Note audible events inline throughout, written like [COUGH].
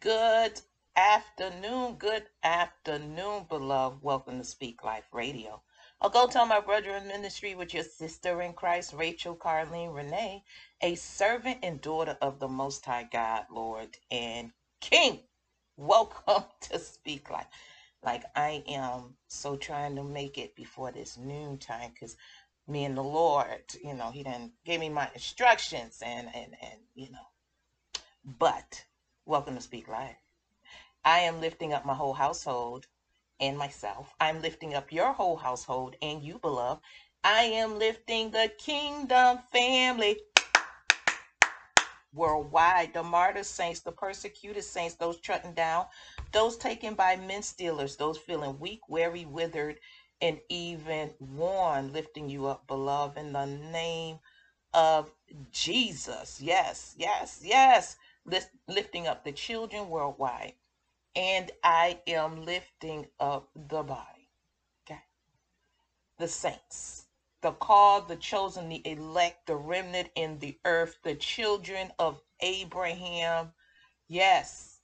Good afternoon, good afternoon, beloved. Welcome to Speak Life Radio. I'll go tell my brother in ministry with your sister in Christ, Rachel Carleen Renee, a servant and daughter of the Most High God, Lord and King. Welcome [LAUGHS] to Speak Life. Like I am so trying to make it before this noon time because me and the Lord, you know, He then gave me my instructions and and and you know. But welcome to Speak Life. I am lifting up my whole household and myself. I'm lifting up your whole household and you, beloved. I am lifting the kingdom family worldwide. The martyr saints, the persecuted saints, those trotting down, those taken by men stealers, those feeling weak, weary, withered, and even worn, lifting you up, beloved, in the name of Jesus. Yes, yes, yes. Lift, lifting up the children worldwide. And I am lifting up the body. Okay. The saints, the called, the chosen, the elect, the remnant in the earth, the children of Abraham. Yes,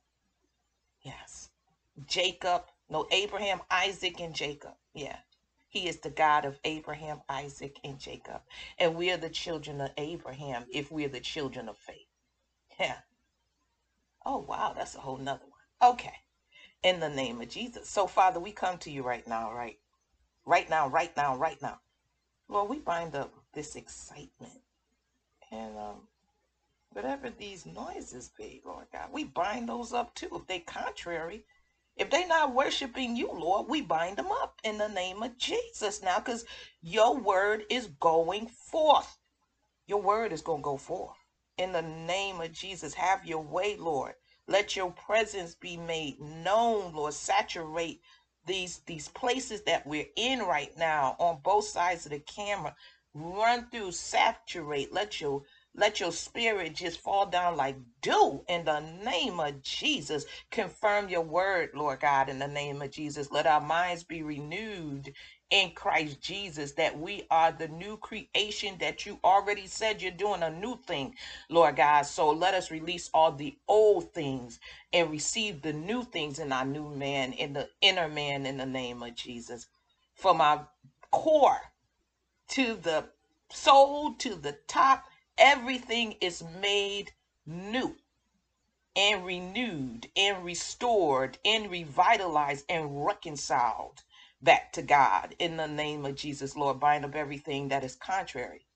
yes. Jacob, no, Abraham, Isaac, and Jacob. Yeah. He is the God of Abraham, Isaac, and Jacob. And we are the children of Abraham if we are the children of faith. Yeah. Oh, wow. That's a whole nother one. Okay. In the name of Jesus. So, Father, we come to you right now, right? Right now, right now, right now. Lord, we bind up this excitement and um, whatever these noises be, Lord God, we bind those up too. If they contrary, if they not worshiping you, Lord, we bind them up in the name of Jesus now, because your word is going forth. Your word is going to go forth. In the name of Jesus, have your way, Lord. Let your presence be made known, Lord. Saturate these these places that we're in right now on both sides of the camera. Run through, saturate. Let your let your spirit just fall down like dew in the name of Jesus. Confirm your word, Lord God, in the name of Jesus. Let our minds be renewed in Christ Jesus, that we are the new creation that you already said you're doing a new thing, Lord God. So let us release all the old things and receive the new things in our new man, in the inner man, in the name of Jesus. From our core to the soul to the top, everything is made new and renewed and restored and revitalized and reconciled back to God in the name of Jesus, Lord. Bind up everything that is contrary.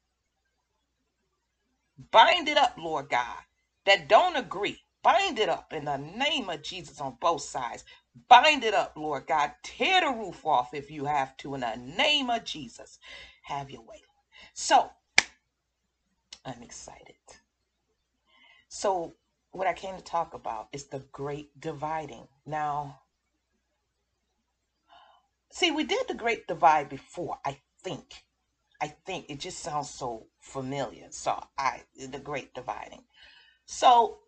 Bind it up, Lord God, that don't agree. Bind it up in the name of Jesus on both sides. Bind it up, Lord God. Tear the roof off if you have to in the name of Jesus. Have your way. So, I'm excited. So, what I came to talk about is the great dividing. Now, see, we did the great divide before, I think. I think it just sounds so familiar. So, I, the great dividing. So,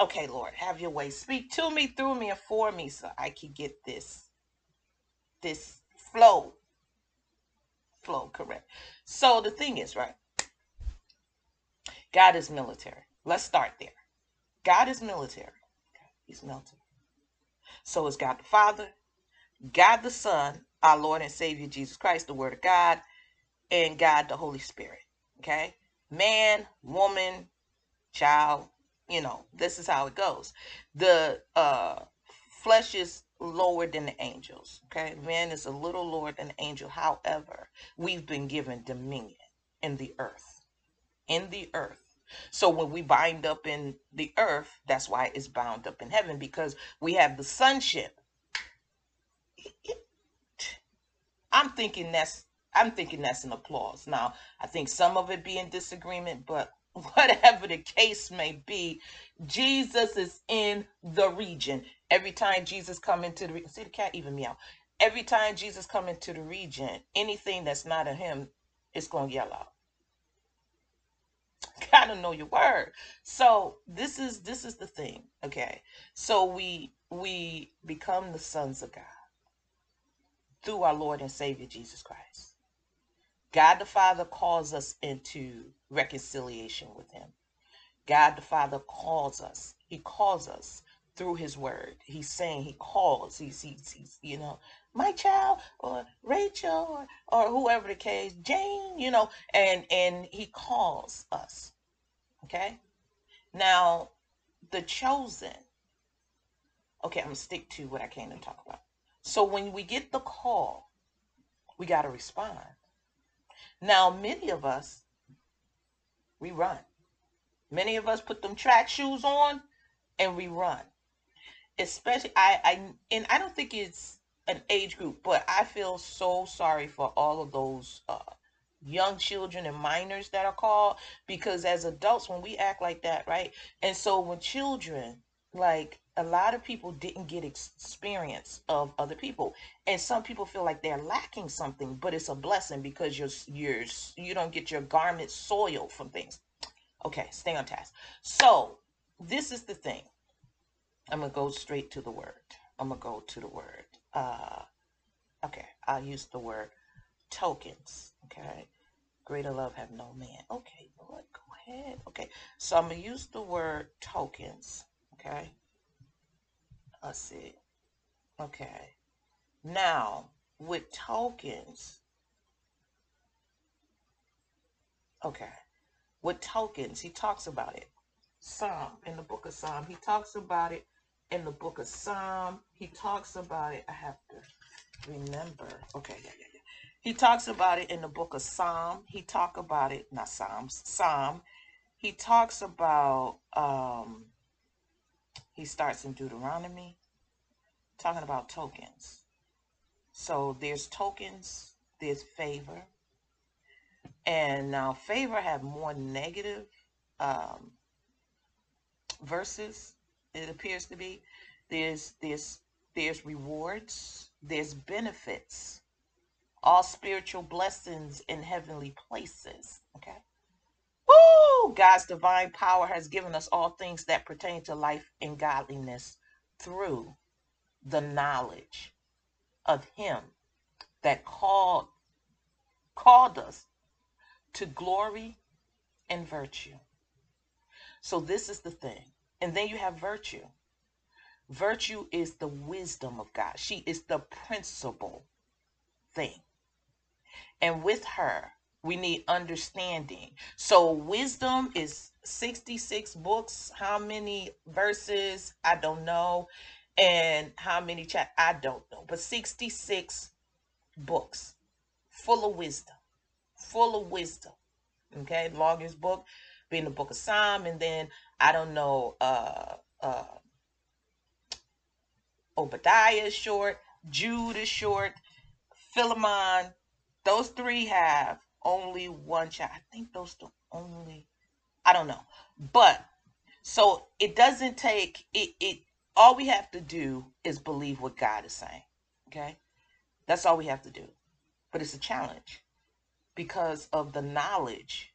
okay, Lord, have your way. Speak to me, through me, and for me so I can get this, this flow, flow correct. So, the thing is, right? God is military. Let's start there. God is military. He's military. So is God the Father, God the Son, our Lord and Savior Jesus Christ, the Word of God, and God the Holy Spirit. Okay? Man, woman, child, you know, this is how it goes. The uh flesh is lower than the angels. Okay? Man is a little lower than the angel. However, we've been given dominion in the earth. In the earth. So when we bind up in the earth, that's why it's bound up in heaven because we have the sonship. I'm thinking that's I'm thinking that's an applause. Now, I think some of it be in disagreement, but [LAUGHS] whatever the case may be, Jesus is in the region. Every time Jesus come into the see the cat even meow. Every time Jesus come into the region, anything that's not of him, it's gonna yell out. [LAUGHS] gotta know your word. So this is this is the thing. Okay. So we we become the sons of God through our Lord and Savior Jesus Christ. God the Father calls us into reconciliation with him. God the Father calls us. He calls us through his word. He's saying he calls. He's, he's, he's you know, my child or Rachel or, or whoever the case, Jane, you know, and and he calls us. Okay? Now, the chosen. Okay, I'm gonna stick to what I came to talk about. So when we get the call, we gotta respond. Now, many of us, we run. Many of us put them track shoes on and we run. Especially I I and I don't think it's an age group, but I feel so sorry for all of those uh, young children and minors that are called because as adults when we act like that, right? And so when children like a lot of people didn't get experience of other people. And some people feel like they're lacking something but it's a blessing because you're you're you don't get your garment soiled from things. Okay stay on task. So this is the thing. I'm gonna go straight to the word. I'm gonna go to the word. Uh okay i'll use the word tokens okay? Greater love have no man. Okay lord go ahead. Okay so i'm gonna use the word tokens okay let's see okay. Now with tokens okay. With tokens he talks about it. Psalm in the book of psalm he talks about it. In the book of psalm he talks about it. I have to remember. Okay yeah yeah yeah. He talks about it in the book of psalm. He talk about it not psalms psalm. He talks about um he starts in deuteronomy talking about tokens. So there's tokens there's favor. And now favor have more negative um verses it appears to be. There's there's there's rewards there's benefits. All spiritual blessings in heavenly places okay Woo! God's divine power has given us all things that pertain to life and godliness through the knowledge of him that called called us to glory and virtue. So this is the thing. And then you have virtue. Virtue is the wisdom of God. She is the principal thing. And with her, we need understanding. So wisdom is 66 books. How many verses? I don't know. And how many chat? I don't know. But 66 books full of wisdom. Full of wisdom. Okay. Longest book being the book of Psalm. And then I don't know, uh uh Obadiah is short, Jude is short, Philemon. Those three have only one child. I think those the only I don't know. But so it doesn't take it it all we have to do is believe what God is saying. Okay? That's all we have to do. But it's a challenge because of the knowledge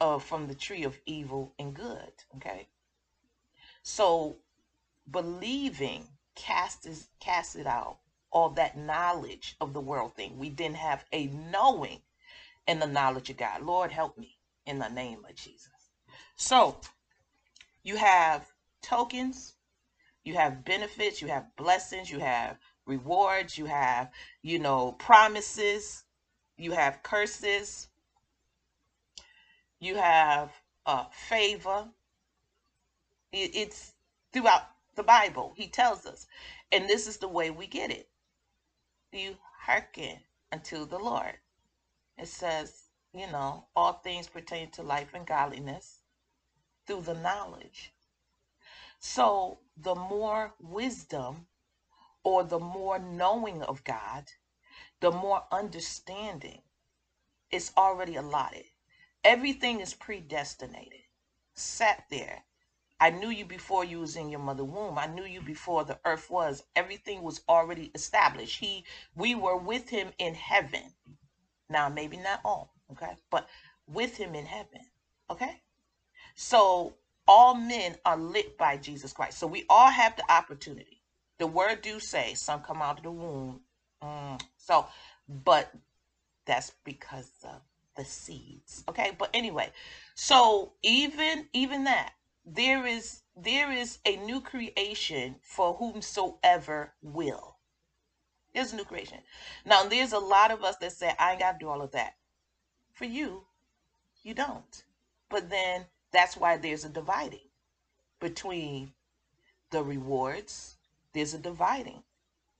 of from the tree of evil and good. Okay? So believing cast is cast it out all that knowledge of the world thing. We didn't have a knowing and the knowledge of God. Lord, help me in the name of Jesus. So you have tokens, you have benefits, you have blessings, you have rewards, you have, you know, promises, you have curses, you have uh, favor. It, it's throughout the Bible. He tells us. And this is the way we get it. You hearken unto the Lord. It says, you know, all things pertain to life and godliness through the knowledge. So the more wisdom or the more knowing of God, the more understanding is already allotted. Everything is predestinated, sat there. I knew you before you was in your mother womb. I knew you before the earth was. Everything was already established. He we were with him in heaven. Now maybe not all, okay? But with him in heaven. Okay? So all men are lit by Jesus Christ. So we all have the opportunity. The word do say some come out of the womb. Mm, so, but that's because of the seeds. Okay? But anyway, so even even that there is there is a new creation for whomsoever will. There's a new creation. Now, there's a lot of us that say, I ain't got to do all of that. For you, you don't. But then that's why there's a dividing between the rewards, there's a dividing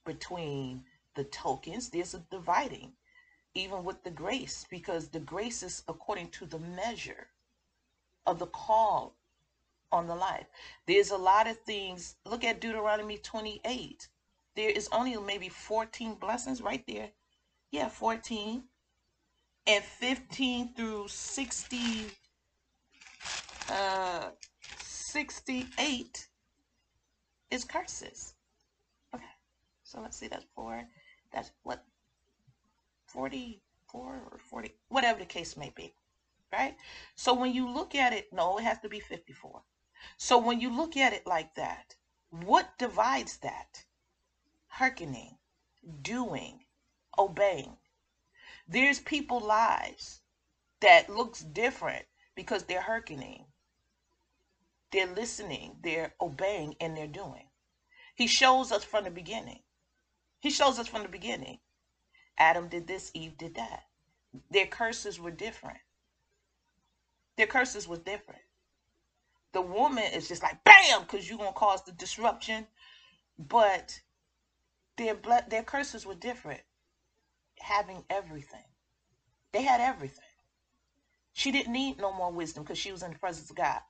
between the tokens, there's a dividing even with the grace, because the grace is according to the measure of the call on the life. There's a lot of things. Look at Deuteronomy 28. There is only maybe 14 blessings right there. Yeah, 14. And 15 through 60, uh, 68 is curses. Okay, so let's see, that's four. That's what 44 or 40, whatever the case may be, right? So when you look at it, no, it has to be 54. So when you look at it like that, what divides that? Hearkening, doing, obeying. There's people lives that looks different because they're hearkening. They're listening, they're obeying, and they're doing. He shows us from the beginning. He shows us from the beginning. Adam did this, Eve did that. Their curses were different. Their curses were different. The woman is just like bam, because you're gonna cause the disruption. But their blood, their curses were different. Having everything, they had everything. She didn't need no more wisdom because she was in the presence of God.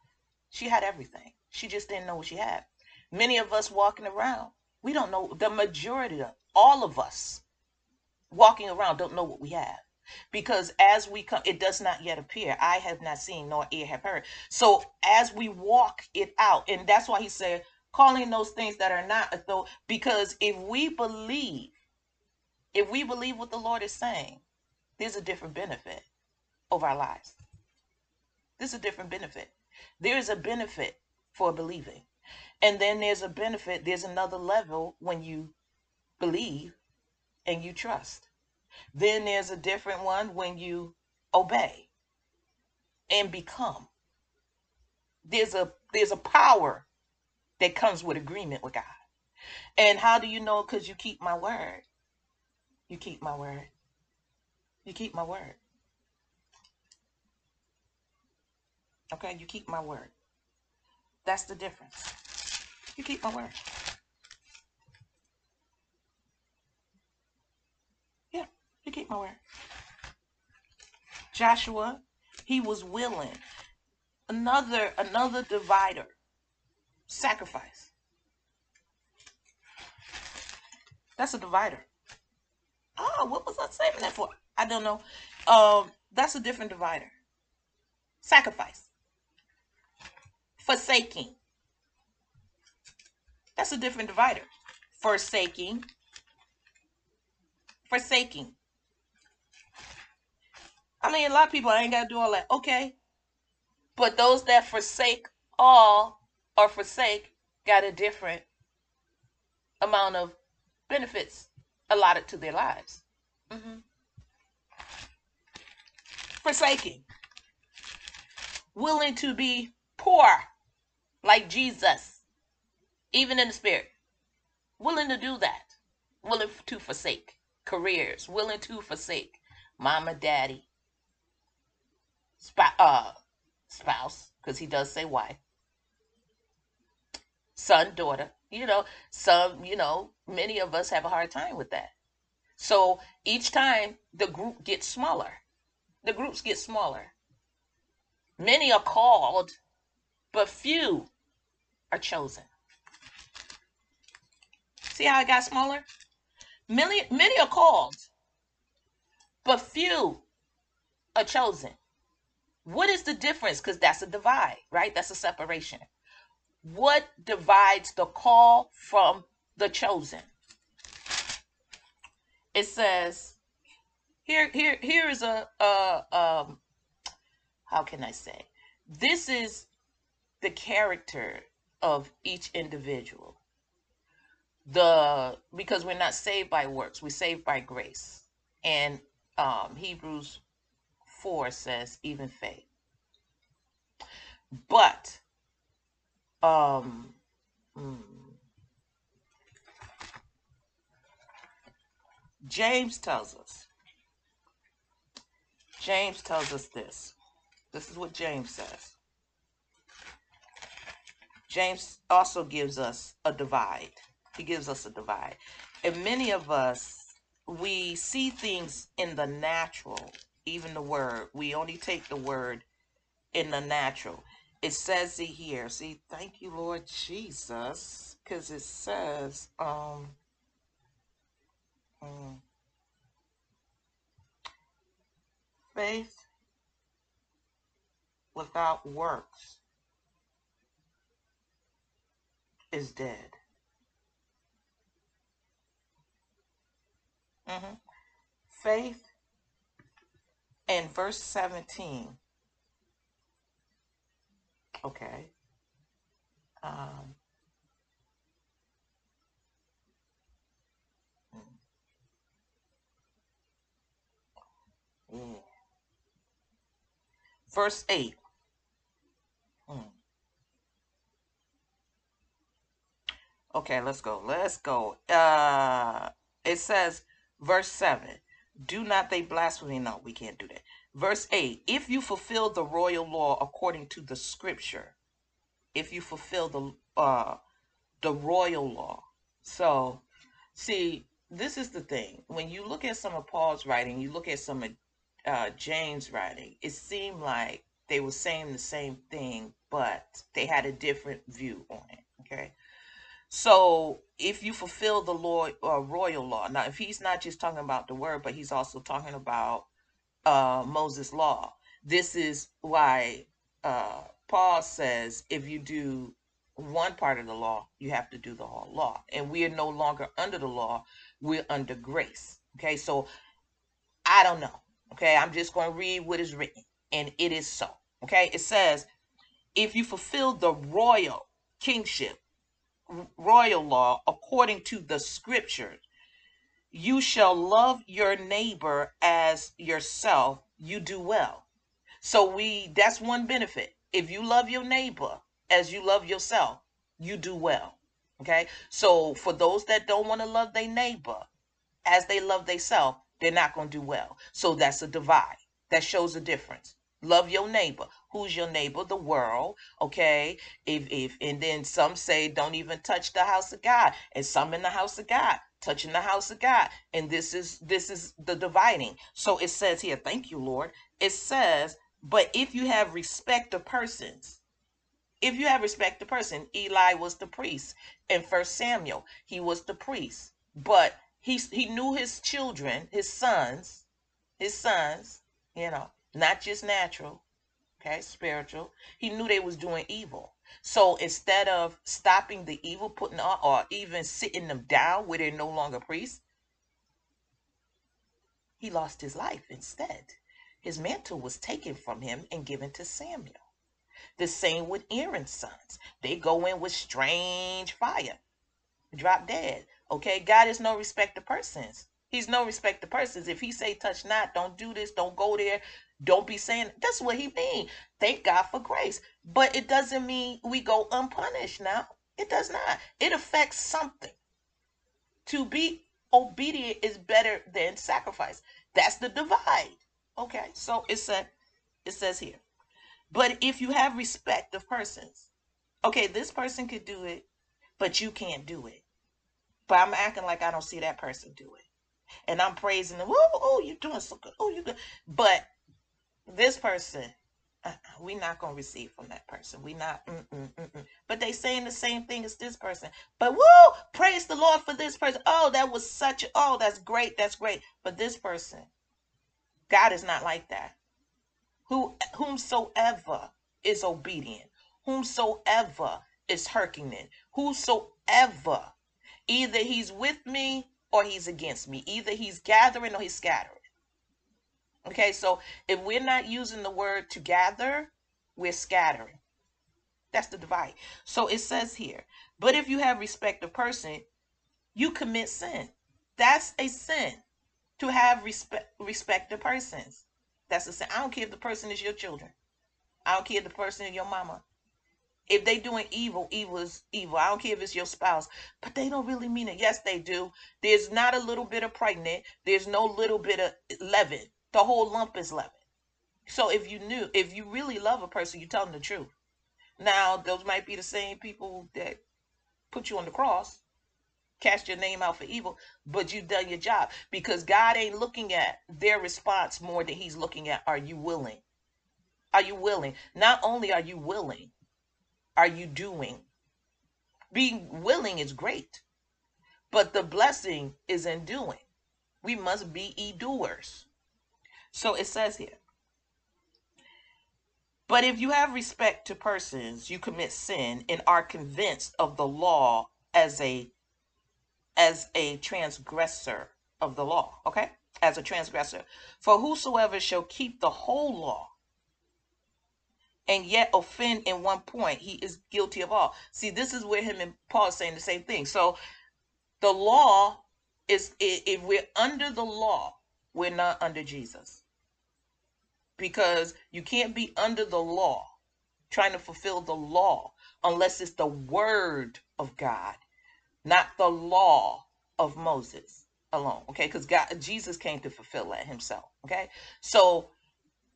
She had everything. She just didn't know what she had. Many of us walking around, we don't know the majority of all of us walking around don't know what we have because as we come it does not yet appear i have not seen nor ear have heard so as we walk it out and that's why he said calling those things that are not though because if we believe if we believe what the lord is saying there's a different benefit of our lives there's a different benefit there's a benefit for believing and then there's a benefit there's another level when you believe and you trust. Then there's a different one when you obey and become. There's a there's a power that comes with agreement with God. And how do you know? Because you keep my word. You keep my word. You keep my word. Okay, you keep my word. That's the difference. You keep my word. Yeah, you keep my word. Joshua, he was willing. Another another divider. Sacrifice. That's a divider. Oh, what was I saving that for? I don't know. Um, that's a different divider. Sacrifice. Forsaking. That's a different divider. Forsaking. Forsaking. I mean, a lot of people I ain't got to do all that. Okay. But those that forsake all or forsake got a different amount of benefits allotted to their lives. Mm-hmm. Forsaking. Willing to be poor like Jesus, even in the spirit. Willing to do that. Willing to forsake careers. Willing to forsake mama, daddy, sp- uh, spouse, because he does say wife, son, daughter. You know, some, you know, many of us have a hard time with that. So each time the group gets smaller, the groups get smaller. Many are called, but few are chosen. See how it got smaller? Many, many are called, but few are chosen. What is the difference? Because that's a divide, right? That's a separation. What divides the call from the chosen? It says, here, here, here is a, a um, how can I say? This is the character of each individual. The because we're not saved by works, we're saved by grace. And um, Hebrews 4 says, even faith. But Um, mm, James tells us. James tells us this. This is what James says. James also gives us a divide. He gives us a divide. And many of us, we see things in the natural, even the word. We only take the word in the natural. It says it here. See, thank you, Lord Jesus, because it says, um, mm, faith without works is dead. hmm Faith in verse 17. Okay. Um, mm, yeah. Verse 8. Mm. Okay, let's go. Let's go. Uh, it says, verse 7 Do not they blaspheme? No, we can't do that. Verse 8 If you fulfill the royal law according to the scripture, if you fulfill the uh the royal law. So, see, this is the thing. When you look at some of Paul's writing, you look at some of uh, James' writing, it seemed like they were saying the same thing, but they had a different view on it. Okay. So if you fulfill the law, uh, royal law, now if he's not just talking about the word, but he's also talking about uh, Moses' law, this is why uh, Paul says if you do one part of the law, you have to do the whole law. And we are no longer under the law, we're under grace. Okay, so I don't know. Okay, I'm just going to read what is written, and it is so. Okay, it says, if you fulfill the royal kingship, royal law according to the scriptures, you shall love your neighbor as yourself, you do well. So we that's one benefit. If you love your neighbor as you love yourself, you do well. Okay? So for those that don't want to love their neighbor as they love themselves, they're not going to do well. So that's a divide. That shows a difference. Love your neighbor. Who's your neighbor? The world. Okay. If if and then some say don't even touch the house of God. And some in the house of God touching the house of God. And this is this is the dividing. So it says here, thank you, Lord. It says, but if you have respect of persons, if you have respect of person, Eli was the priest in First Samuel. He was the priest, but he he knew his children, his sons, his sons. You know, not just natural, okay, spiritual. He knew they was doing evil. So instead of stopping the evil, putting on, or even sitting them down where they're no longer priests, he lost his life instead. His mantle was taken from him and given to Samuel. The same with Aaron's sons. They go in with strange fire, drop dead. Okay, God is no respect of persons. He's no respect of persons. If he say touch not, don't do this, don't go there, don't be saying that's what he mean. Thank God for grace. But it doesn't mean we go unpunished now. It does not. It affects something. To be obedient is better than sacrifice. That's the divide. Okay, so it said it says here. But if you have respect of persons, okay, this person could do it, but you can't do it. But I'm acting like I don't see that person do it. And I'm praising them. Oh, you're doing so good. Oh, you good. But this person, uh, we're not gonna receive from that person. We not. Mm-mm, mm-mm. But they saying the same thing as this person. But whoa, praise the Lord for this person. Oh, that was such. Oh, that's great. That's great. But this person, God is not like that. Who whomsoever is obedient, whomsoever is hearkening, whosoever, either he's with me or he's against me. Either he's gathering or he's scattering. Okay, so if we're not using the word to gather, we're scattering. That's the divide. So it says here, but if you have respect of person, you commit sin. That's a sin to have respect respect of persons. That's a sin. I don't care if the person is your children. I don't care if the person is your mama. If they doing evil, evil is evil. I don't care if it's your spouse, but they don't really mean it. Yes, they do. There's not a little bit of pregnant. There's no little bit of leaven. The whole lump is leaven. So if you knew, if you really love a person, you tell them the truth. Now, those might be the same people that put you on the cross, cast your name out for evil, but you've done your job because God ain't looking at their response more than He's looking at are you willing? Are you willing? Not only are you willing, are you doing? Being willing is great, but the blessing is in doing. We must be e doers. So it says here. But if you have respect to persons, you commit sin and are convinced of the law as a as a transgressor of the law, okay? As a transgressor. For whosoever shall keep the whole law and yet offend in one point, he is guilty of all. See, this is where him and Paul is saying the same thing. So the law is if we're under the law, we're not under Jesus because you can't be under the law trying to fulfill the law unless it's the word of God, not the law of Moses alone. Okay, because God Jesus came to fulfill that himself. Okay, so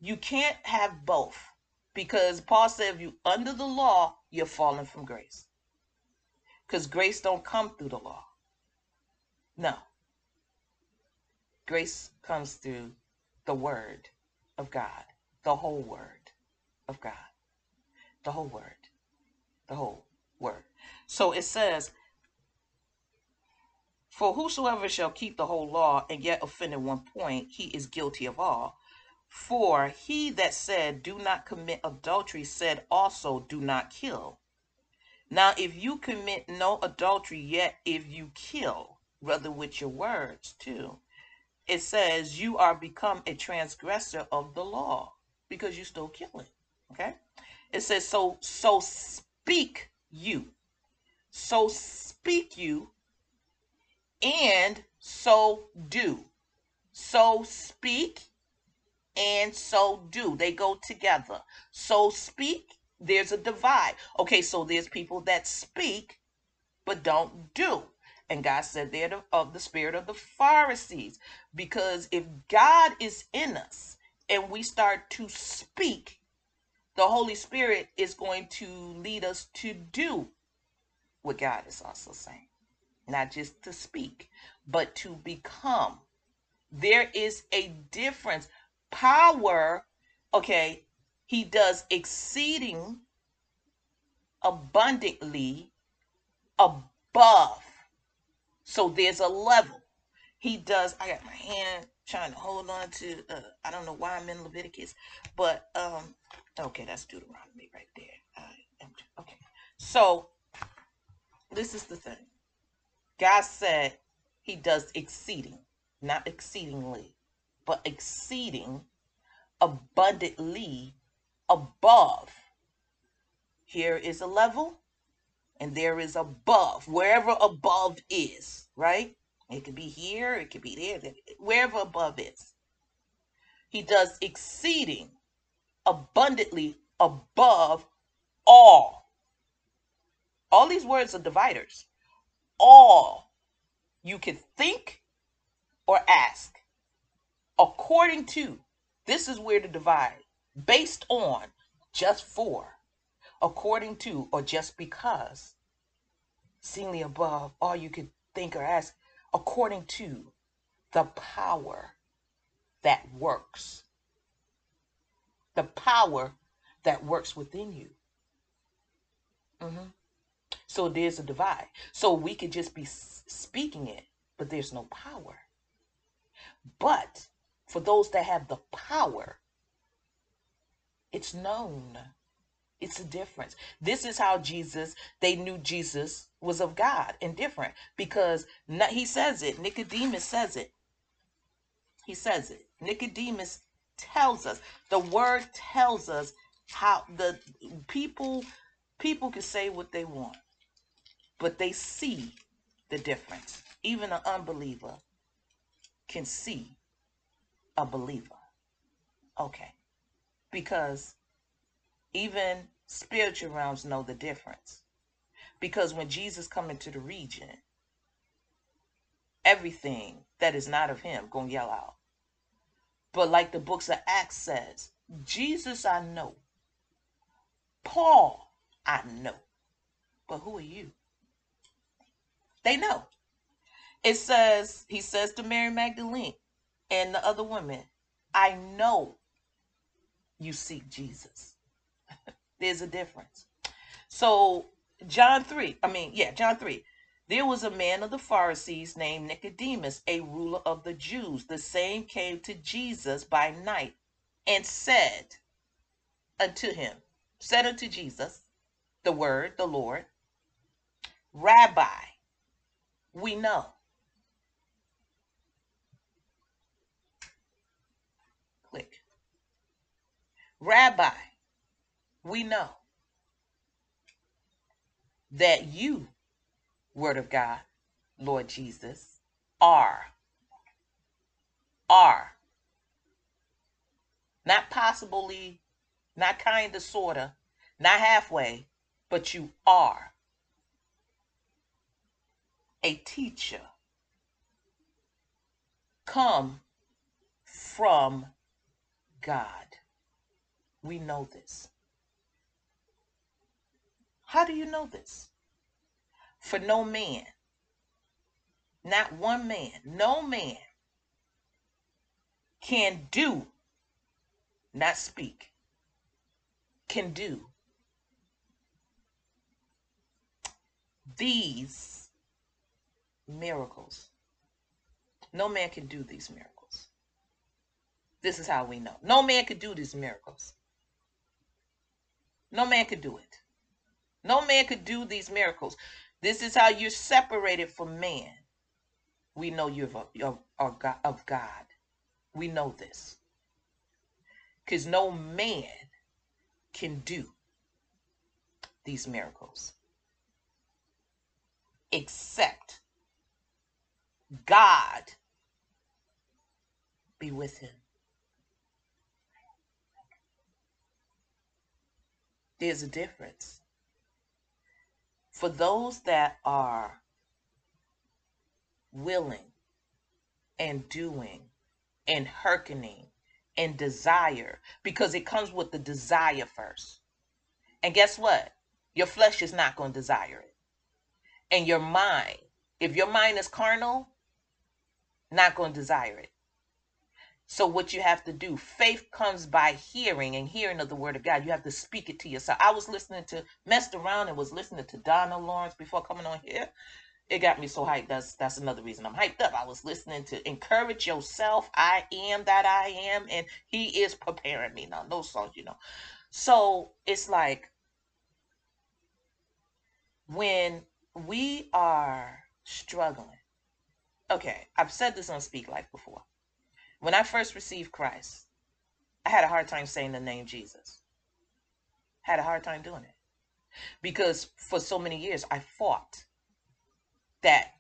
you can't have both because Paul said if you under the law, you're falling from grace. Because grace don't come through the law. No. Grace comes through the word of God, the whole word of God, the whole word, the whole word. So it says, For whosoever shall keep the whole law and yet offend in one point, he is guilty of all. For he that said, Do not commit adultery, said also, Do not kill. Now, if you commit no adultery, yet if you kill, rather with your words too, it says you are become a transgressor of the law because you still killing. Okay. It says so so speak you. So speak you and so do. So speak and so do. They go together. So speak, there's a divide. Okay, so there's people that speak but don't do. And God said they're of the spirit of the Pharisees. Because if God is in us and we start to speak, the Holy Spirit is going to lead us to do what God is also saying. Not just to speak, but to become. There is a difference. Power, okay, he does exceeding abundantly above so there's a level. He does. I got my hand trying to hold on to. Uh, I don't know why I'm in Leviticus, but um, okay, that's Deuteronomy right there. Uh, okay, so this is the thing. God said He does exceeding, not exceedingly, but exceeding abundantly above. Here is a level and there is above, wherever above is, right? It could be here, it could be there, wherever above is. He does exceeding abundantly above all. All these words are dividers. All you can think or ask according to. This is where to divide based on just for according to or just because, seemingly above all you could think or ask, according to the power that works. The power that works within you. Mm-hmm. So there's a divide. So we could just be speaking it, but there's no power. But for those that have the power, it's known. It's a difference. This is how Jesus, they knew Jesus was of God and different because he says it. Nicodemus says it. He says it. Nicodemus tells us. The word tells us how the people people can say what they want, but they see the difference. Even an unbeliever can see a believer. Okay. Because even spiritual realms know the difference. Because when Jesus come into the region, everything that is not of him gonna yell out. But like the books of Acts says, Jesus I know. Paul I know. But who are you? They know. It says, he says to Mary Magdalene and the other women, I know you seek Jesus. [LAUGHS] There's a difference. So, John 3, I mean, yeah, John 3. There was a man of the Pharisees named Nicodemus, a ruler of the Jews. The same came to Jesus by night and said unto him, said unto Jesus, the word, the Lord, Rabbi, we know. Click. Rabbi, we know that you, Word of God, Lord Jesus, are. Are. Not possibly, not kind of, sort of, not halfway, but you are a teacher come from God. We know this. How do you know this? For no man, not one man, no man can do, not speak, can do these miracles. No man can do these miracles. This is how we know. No man could do these miracles. No man could do it. No man could do these miracles. This is how you're separated from man. We know you're of, of, of God. We know this. Because no man can do these miracles except God be with him. There's a difference. For those that are willing and doing and hearkening and desire, because it comes with the desire first. And guess what? Your flesh is not going to desire it and your mind. If your mind is carnal, not going to desire it. So what you have to do, faith comes by hearing and hearing of the word of God. You have to speak it to yourself. I was listening to, messed around and was listening to Donald Lawrence before coming on here. It got me so hyped. That's that's another reason I'm hyped up. I was listening to encourage yourself. I am that I am, and he is preparing me. Now, those songs, you know. So it's like when we are struggling. Okay, I've said this on Speak Life before. When I first received Christ, I had a hard time saying the name Jesus. Had a hard time doing it. Because for so many years I fought that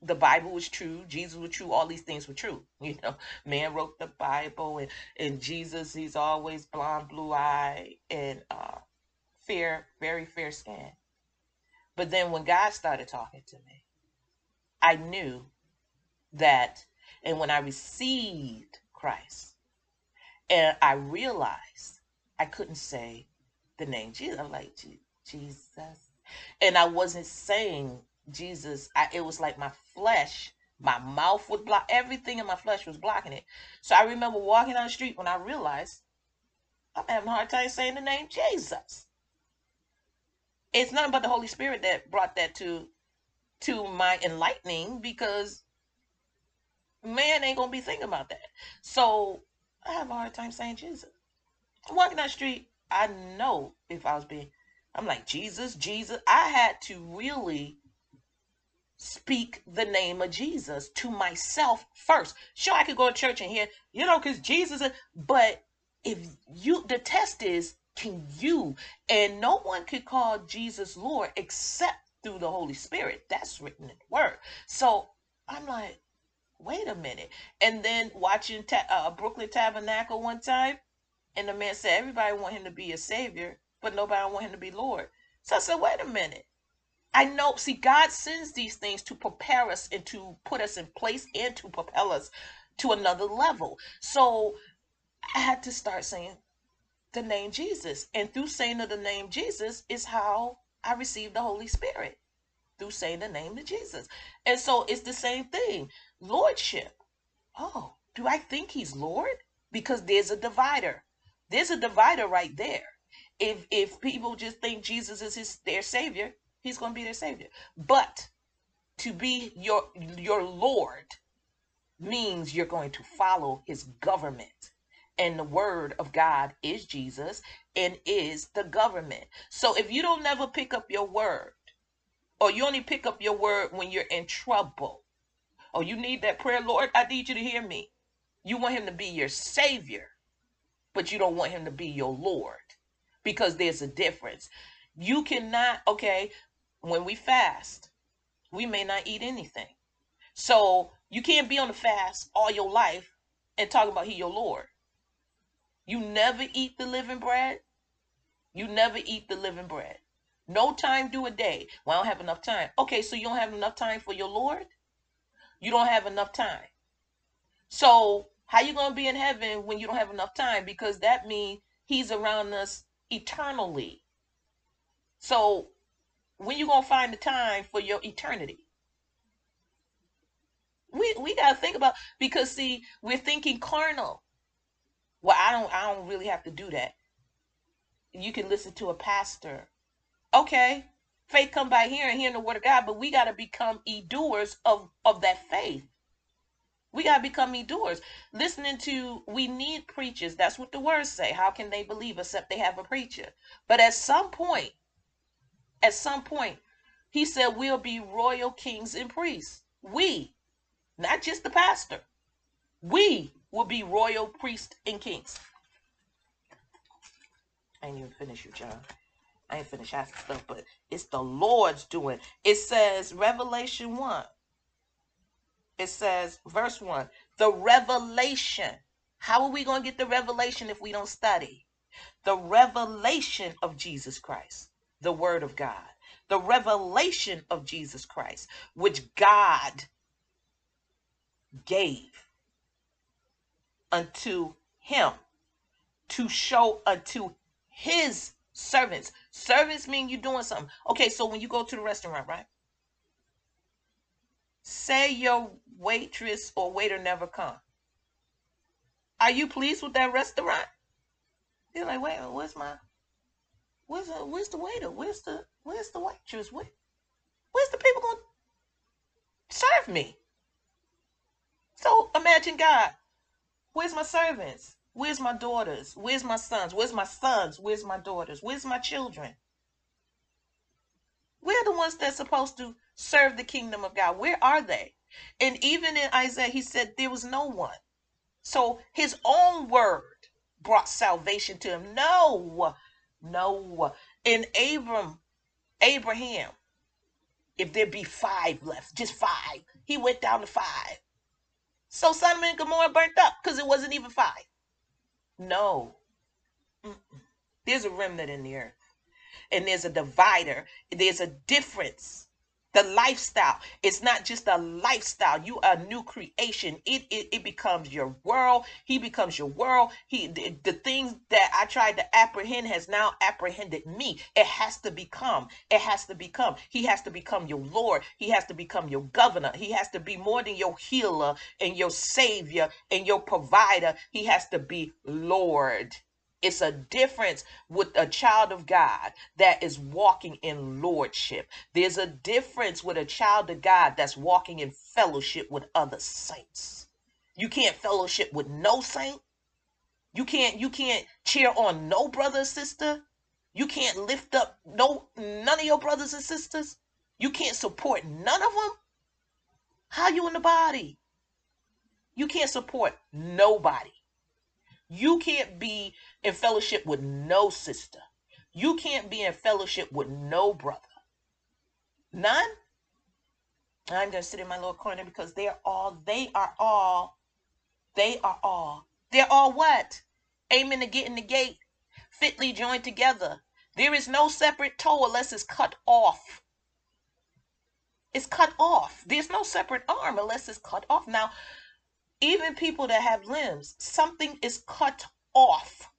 the Bible was true, Jesus was true, all these things were true. [LAUGHS] You know, man wrote the Bible and, and Jesus, he's always blonde, blue eye, and uh fair, very fair skin. But then when God started talking to me, I knew that, and when I received Christ, and I realized I couldn't say the name Jesus. I'm like, Jesus. And I wasn't saying Jesus. I, it was like my flesh, my mouth would block, everything in my flesh was blocking it. So I remember walking down the street when I realized I'm having a hard time saying the name Jesus it's nothing but the Holy Spirit that brought that to to my enlightening because man ain't gonna be thinking about that. So I have a hard time saying Jesus. Walking the street, I know if I was being I'm like Jesus, Jesus. I had to really speak the name of Jesus to myself first. Sure, I could go to church and hear, you know, because Jesus, but if you the test is can you? And no one could call Jesus Lord except through the Holy Spirit. That's written in the Word. So I'm like, wait a minute. And then watching ta- uh, Brooklyn Tabernacle one time, and the man said everybody want him to be a savior, but nobody want him to be Lord. So I said, wait a minute. I know, see, God sends these things to prepare us and to put us in place and to propel us to another level. So I had to start saying the name Jesus. And through saying the name Jesus is how I received the Holy Spirit. Through saying the name of Jesus. And so it's the same thing. Lordship. Oh, do I think he's Lord? Because there's a divider. There's a divider right there. If if people just think Jesus is his their savior, he's going to be their savior. But to be your your Lord means you're going to follow his government. And the word of God is Jesus and is the government. So if you don't never pick up your word, or you only pick up your word when you're in trouble, or you need that prayer, Lord, I need you to hear me. You want him to be your savior, but you don't want him to be your Lord because there's a difference. You cannot, okay, when we fast, we may not eat anything. So you can't be on the fast all your life and talk about he your Lord. You never eat the living bread. You never eat the living bread. No time do a day. Well, I don't have enough time. Okay, so you don't have enough time for your Lord? You don't have enough time. So how you gonna be in heaven when you don't have enough time? Because that means he's around us eternally. So when you gonna find the time for your eternity? We we gotta think about because see, we're thinking carnal. Well, I don't I don't really have to do that. You can listen to a pastor. Okay. Faith come by hearing, hearing the word of God, but we gotta become e-doers of, of that faith. We gotta become e-doers. Listening to we need preachers. That's what the words say. How can they believe except they have a preacher? But at some point, at some point, he said we'll be royal kings and priests. We, not just the pastor. We will be royal priests and kings. I ain't even finished you, John. I ain't finished asking stuff, but it's the Lord's doing. It says Revelation 1. It says, verse 1, the revelation. How are we going to get the revelation if we don't study? The revelation of Jesus Christ, the Word of God. The revelation of Jesus Christ, which God gave unto him to show unto his servants. Servants mean you're doing something. Okay, so when you go to the restaurant, right? Say your waitress or waiter never come. Are you pleased with that restaurant? You're like, wait, where's my, where's the, where's the waiter? Where's the, where's the waitress? Where, where's the people to serve me? So imagine God. Where's my servants? Where's my daughters? Where's my sons? Where's my sons? Where's my daughters? Where's my children? We're the ones that's supposed to serve the kingdom of God. Where are they? And even in Isaiah, he said there was no one. So his own word brought salvation to him. No, no. In Abram, Abraham, if there be five left, just five, he went down to five. So Sodom and Gomorrah burnt up because it wasn't even five. No. Mm-mm. There's a remnant in the earth. And there's a divider. There's a difference. The lifestyle. It's not just a lifestyle. You are a new creation. It, it it becomes your world. He becomes your world. He the, the things that I tried to apprehend has now apprehended me. It has to become. It has to become. He has to become your Lord. He has to become your governor. He has to be more than your healer and your savior and your provider. He has to be Lord. It's a difference with a child of God that is walking in lordship. There's a difference with a child of God that's walking in fellowship with other saints. You can't fellowship with no saint. You can't you can't cheer on no brother or sister. You can't lift up no none of your brothers and sisters. You can't support none of them. How you in the body? You can't support nobody. You can't be in fellowship with no sister. You can't be in fellowship with no brother. None. I'm to sit in my little corner because they're all, they are all, they are all, they're all what? Aiming to get in the gate, fitly joined together. There is no separate toe unless it's cut off. It's cut off. There's no separate arm unless it's cut off. Now, even people that have limbs, something is cut off,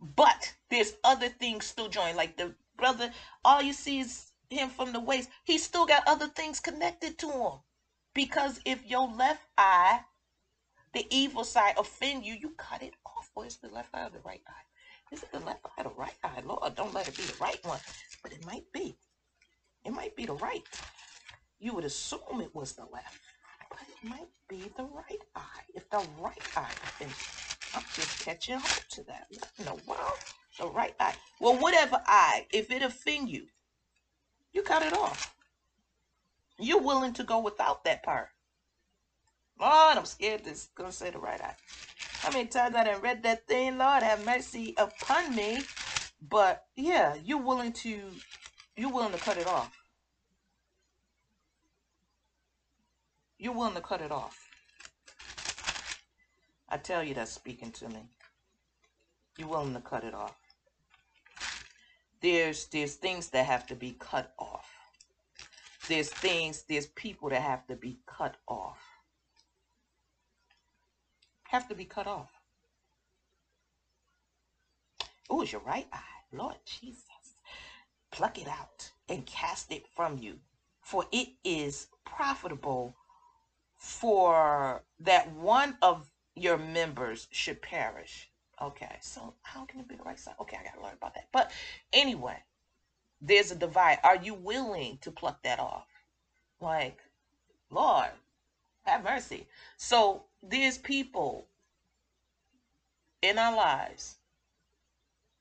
but there's other things still joined. Like the brother, all you see is him from the waist. He still got other things connected to him. Because if your left eye, the evil side, offend you, you cut it off. Or it's the left eye or the right eye. Is it the left eye or the right eye? Lord, don't let it be the right one. But it might be. It might be the right. You would assume it was the left. But it might be the right eye. If the right eye I'm just catching hold to that. What in the? The right eye. Well, whatever eye, if it offend you, you cut it off. You're willing to go without that part. Lord, I'm scared this gonna say the right eye. How many times I done read that thing? Lord, have mercy upon me. But yeah, you're willing to you're willing to cut it off. You're willing to cut it off. I tell you that's speaking to me. You're willing to cut it off. There's there's things that have to be cut off. There's things, there's people that have to be cut off. Have to be cut off. Oh, it's your right eye. Lord Jesus. Pluck it out and cast it from you. For it is profitable for that one of your members should perish. Okay, so how can it be the right side? Okay, I gotta learn about that. But anyway, there's a divide. Are you willing to pluck that off? Like, Lord, have mercy. So there's people in our lives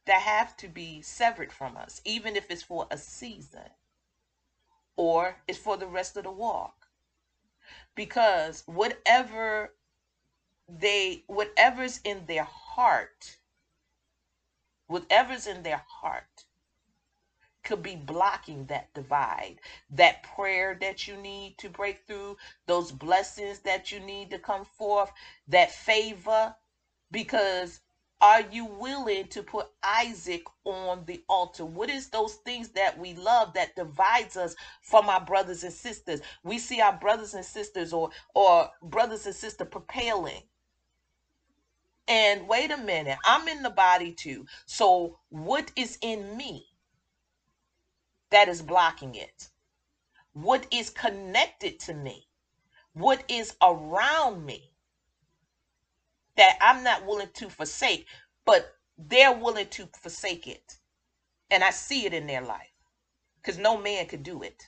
that have to be severed from us, even if it's for a season or it's for the rest of the walk. Because whatever they, whatever's in their heart, whatever's in their heart, could be blocking that divide, that prayer that you need to break through, those blessings that you need to come forth, that favor. Because are you willing to put Isaac on the altar? What is those things that we love that divides us from our brothers and sisters? We see our brothers and sisters or or brothers and sisters propelling. And wait a minute, I'm in the body too. So what is in me that is blocking it? What is connected to me? What is around me that I'm not willing to forsake, but they're willing to forsake it. And I see it in their life because no man could do it.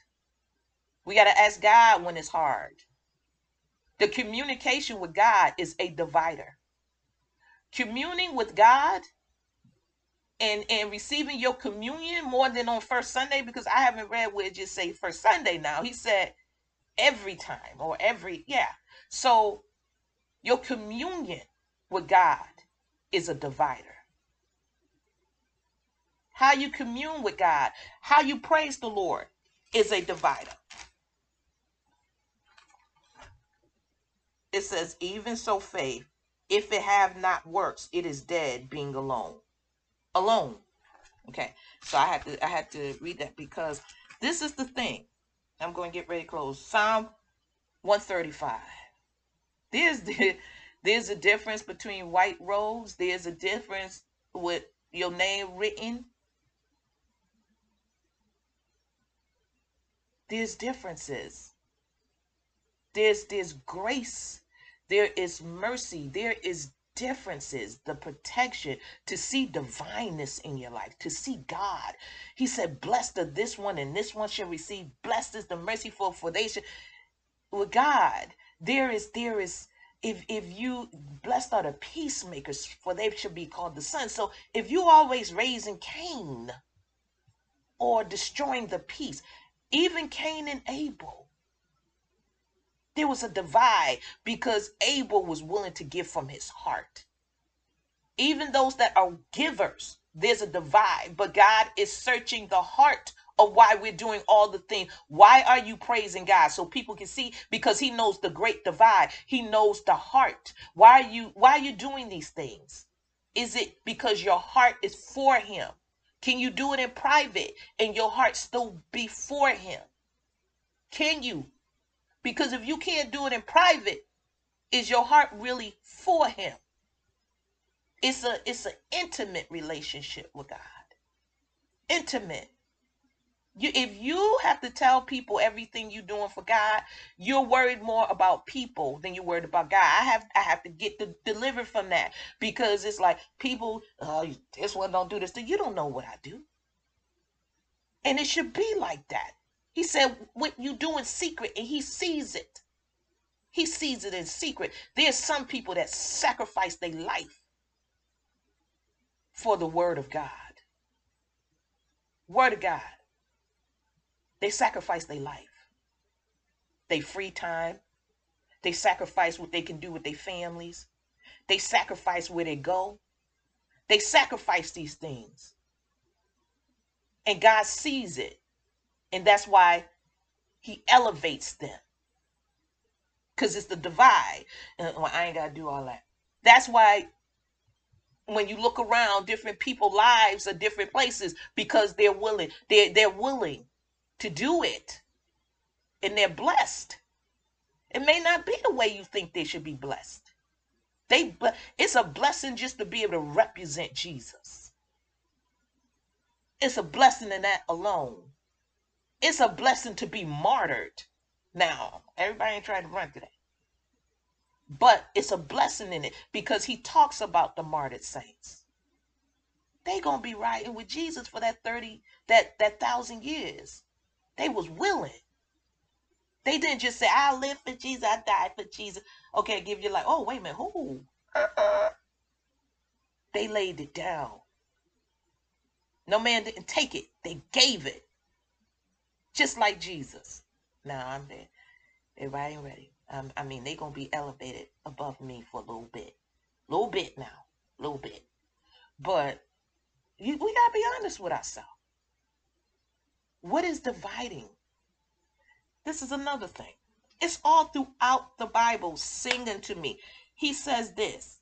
We got to ask God when it's hard. The communication with God is a divider. Communing with God and and receiving your communion more than on first Sunday because I haven't read where it just say first Sunday now. He said every time or every yeah. So your communion with God is a divider. How you commune with God, how you praise the Lord is a divider. It says, even so faith, if it have not works, it is dead being alone alone. Okay, so I had to I had to read that because this is the thing. I'm going to get ready to close. Psalm 135. This [LAUGHS] there's a difference between white robes. There's a difference with your name written. There's differences. There's there's grace. There is mercy. There is differences, the protection, to see divineness in your life, to see God. He said, Blessed are this one, and this one shall receive. Blessed is the merciful, for they should. With God, there is, there is, if if you blessed are the peacemakers, for they should be called the sons. So if you always raising Cain or destroying the peace, even Cain and Abel, there was a divide because Abel was willing to give from his heart. Even those that are givers, there's a divide, but God is searching the heart of why we're doing all the things. Why are you praising God? So people can see because he knows the great divide. He knows the heart. Why are you why are you doing these things? Is it because your heart is for him? Can you do it in private and your heart still be for him? Can you? Because if you can't do it in private, is your heart really for him? It's a it's an intimate relationship with God. Intimate. You if you have to tell people everything you're doing for God, you're worried more about people than you're worried about God. I have I have to get the delivered from that because it's like people, oh, this one don't do this. You don't know what I do. And it should be like that. He said, what you do in secret, and he sees it. He sees it in secret. There's some people that sacrifice their life for the word of God. Word of God. They sacrifice their life, they free time. They sacrifice what they can do with their families. They sacrifice where they go. They sacrifice these things. And God sees it. And that's why he elevates them. Because it's the divide. Uh, well, I ain't got to do all that. That's why when you look around, different people' lives are different places because they're willing. They're, they're willing to do it and they're blessed. It may not be the way you think they should be blessed. They it's a blessing just to be able to represent Jesus. It's a blessing in that alone. It's a blessing to be martyred. Now, everybody ain't trying to run today. But it's a blessing in it because he talks about the martyred saints. They gonna be riding with Jesus for that 30, that that thousand years. They was willing. They didn't just say, I live for Jesus, I died for Jesus. Okay, give you like, oh, wait a minute, who? Uh-uh. They laid it down. No man didn't take it. They gave it. Just like Jesus. Now I'm there. Everybody ain't ready. Um, I mean, they going to be elevated above me for a little bit. A little bit now. A little bit. But you, we got to be honest with ourselves. What is dividing? This is another thing. It's all throughout the Bible. singing to me. He says this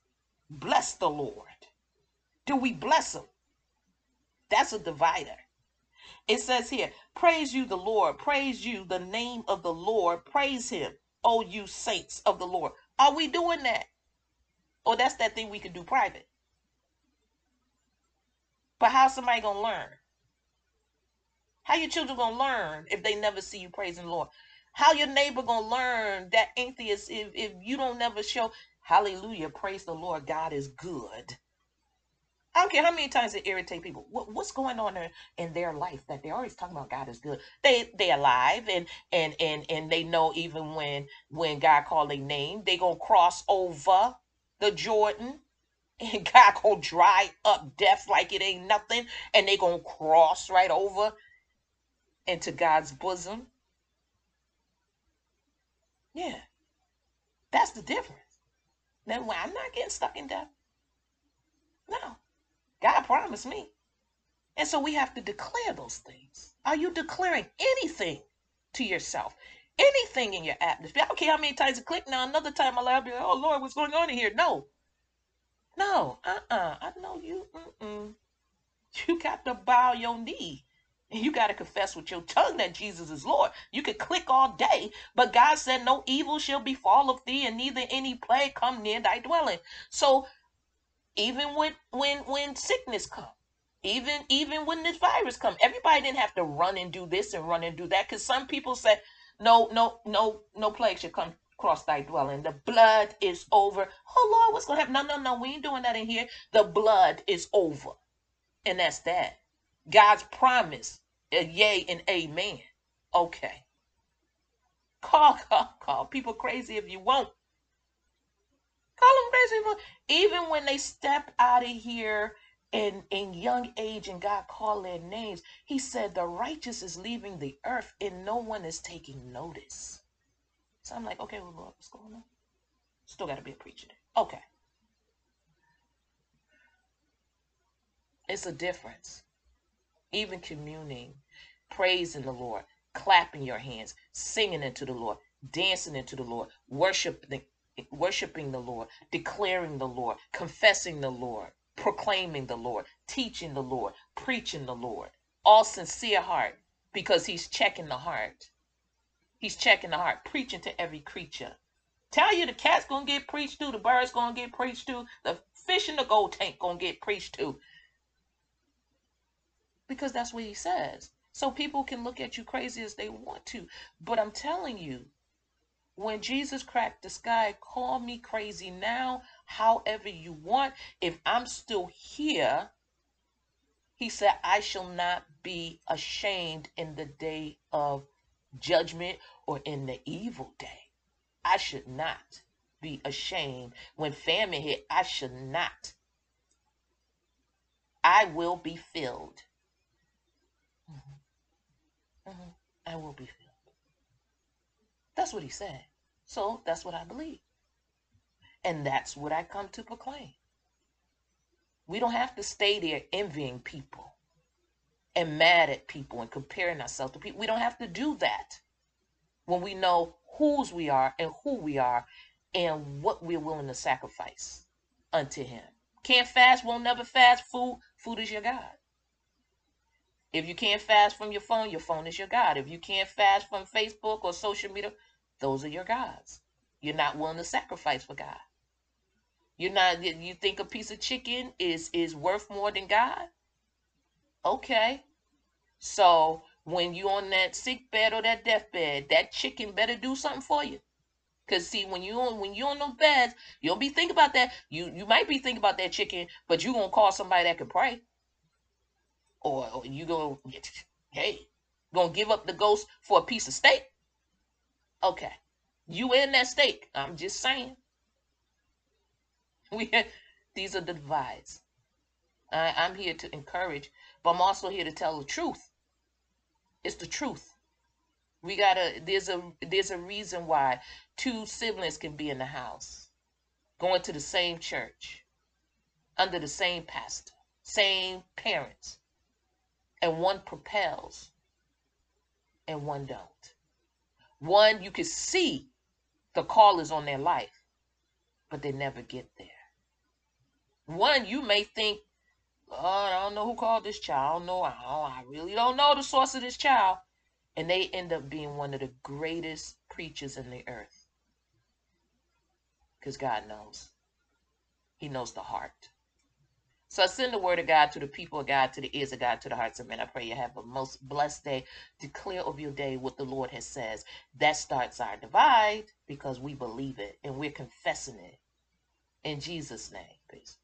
Bless the Lord. Do we bless him? That's a divider. It says here, Praise you, the Lord. Praise you, the name of the Lord. Praise him, O you saints of the Lord. Are we doing that? Or that's that thing we can do private. But how's somebody going to learn? How your children gonna learn if they never see you praising the Lord? How your neighbor gonna learn that atheist if, if you don't never show hallelujah, praise the Lord, God is good. I don't care how many times it irritate people. What, what's going on in, in their life that they're always talking about God is good. They they alive and and and and they know even when when God called a name, they gonna cross over the Jordan [LAUGHS] and God gonna dry up death like it ain't nothing, and they gonna cross right over into God's bosom. Yeah. That's the difference. Now, I'm not getting stuck in death. No. God promised me. And so we have to declare those things. Are you declaring anything to yourself? Anything in your atmosphere? I don't care how many times you click now. Another time I'll be like, oh Lord, what's going on in here? No. No. Uh-uh. I know you. Mm-mm. You got to bow your knee you got to confess with your tongue that Jesus is Lord. You could click all day, but God said, No evil shall befall of thee, and neither any plague come near thy dwelling. So even when when when sickness come, even even when this virus come, everybody didn't have to run and do this and run and do that. Because some people said, No, no, no, no plague should come across thy dwelling. The blood is over. Oh Lord, what's gonna happen? No, no, no, we ain't doing that in here. The blood is over. And that's that. God's promise a yay and amen. Okay. Call, call, call people crazy if you want. Call them crazy. Even when they step out of here in, in young age and God called their names, he said the righteous is leaving the earth and no one is taking notice. So I'm like, okay, well, Lord, what's going on? Still got to be a preacher. Okay. It's a difference. Even communing praising the Lord, clapping your hands, singing into the Lord, dancing into the Lord, worshiping worshiping the Lord, declaring the Lord, confessing the Lord. proclaiming the Lord, teaching the Lord, preaching the Lord, all sincere heart, because he's checking the heart. He's checking the heart, preaching to every creature. Tell you the cat's gonna get preached to, the bird's gonna get preached to, the fish in the gold tank gonna get preached to. Because that's what he says. So people can look at you crazy as they want to. But I'm telling you, when Jesus cracked the sky, call me crazy now, however you want. If I'm still here, he said, I shall not be ashamed in the day of judgment or in the evil day. I should not be ashamed. When famine hit, I should not. I will be filled. Mm-hmm. I will be filled. That's what he said. So that's what I believe. And that's what I come to proclaim. We don't have to stay there envying people and mad at people and comparing ourselves to people. We don't have to do that when we know whose we are and who we are and what we're willing to sacrifice unto him. Can't fast, won't never fast. Food, food is your God. If you can't fast from your phone, your phone is your God. If you can't fast from Facebook or social media, those are your gods. You're not willing to sacrifice for God. You're not you think a piece of chicken is is worth more than God? Okay. So when you're on that sick bed or that deathbed, that chicken better do something for you. Cause see, when you on when you're on those beds, you don't be thinking about that. You you might be thinking about that chicken, but you gonna call somebody that can pray or, or you gonna hey gonna give up the ghost for a piece of steak? Okay. You in that steak i'm just saying. [LAUGHS] We these are the divides I, i'm here to encourage but i'm also here to tell the truth. It's the truth. We gotta there's a there's a reason why two siblings can be in the house going to the same church under the same pastor same parents and one propels and one don't. One, you can see the call is on their life, but they never get there. One, you may think, oh, I don't know who called this child. Know. I, don't, I really don't know the source of this child. And they end up being one of the greatest preachers in the earth. Because God knows. He knows the heart. So I send the word of God to the people of God, to the ears of God, to the hearts of men. I pray you have a most blessed day. Declare of your day what the Lord has says. That starts our divide because we believe it and we're confessing it. In Jesus' name. Peace.